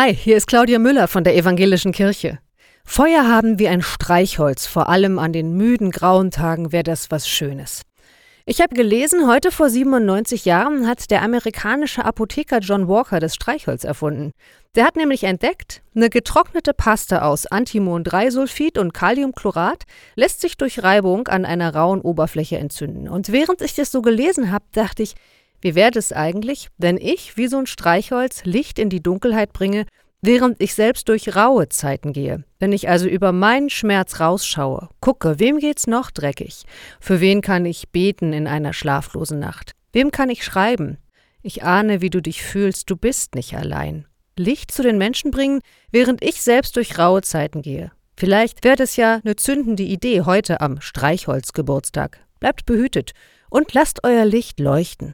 Hi, hier ist Claudia Müller von der Evangelischen Kirche. Feuer haben wie ein Streichholz, vor allem an den müden grauen Tagen wäre das was Schönes. Ich habe gelesen, heute vor 97 Jahren hat der amerikanische Apotheker John Walker das Streichholz erfunden. Der hat nämlich entdeckt, eine getrocknete Paste aus Antimon-3-Sulfid und Kaliumchlorat lässt sich durch Reibung an einer rauen Oberfläche entzünden. Und während ich das so gelesen habe, dachte ich, wie wäre es eigentlich, wenn ich, wie so ein Streichholz, Licht in die Dunkelheit bringe, während ich selbst durch raue Zeiten gehe? Wenn ich also über meinen Schmerz rausschaue, gucke, wem geht's noch dreckig? Für wen kann ich beten in einer schlaflosen Nacht? Wem kann ich schreiben? Ich ahne, wie du dich fühlst, du bist nicht allein. Licht zu den Menschen bringen, während ich selbst durch raue Zeiten gehe. Vielleicht wäre es ja eine zündende Idee heute am Streichholzgeburtstag. Bleibt behütet und lasst euer Licht leuchten.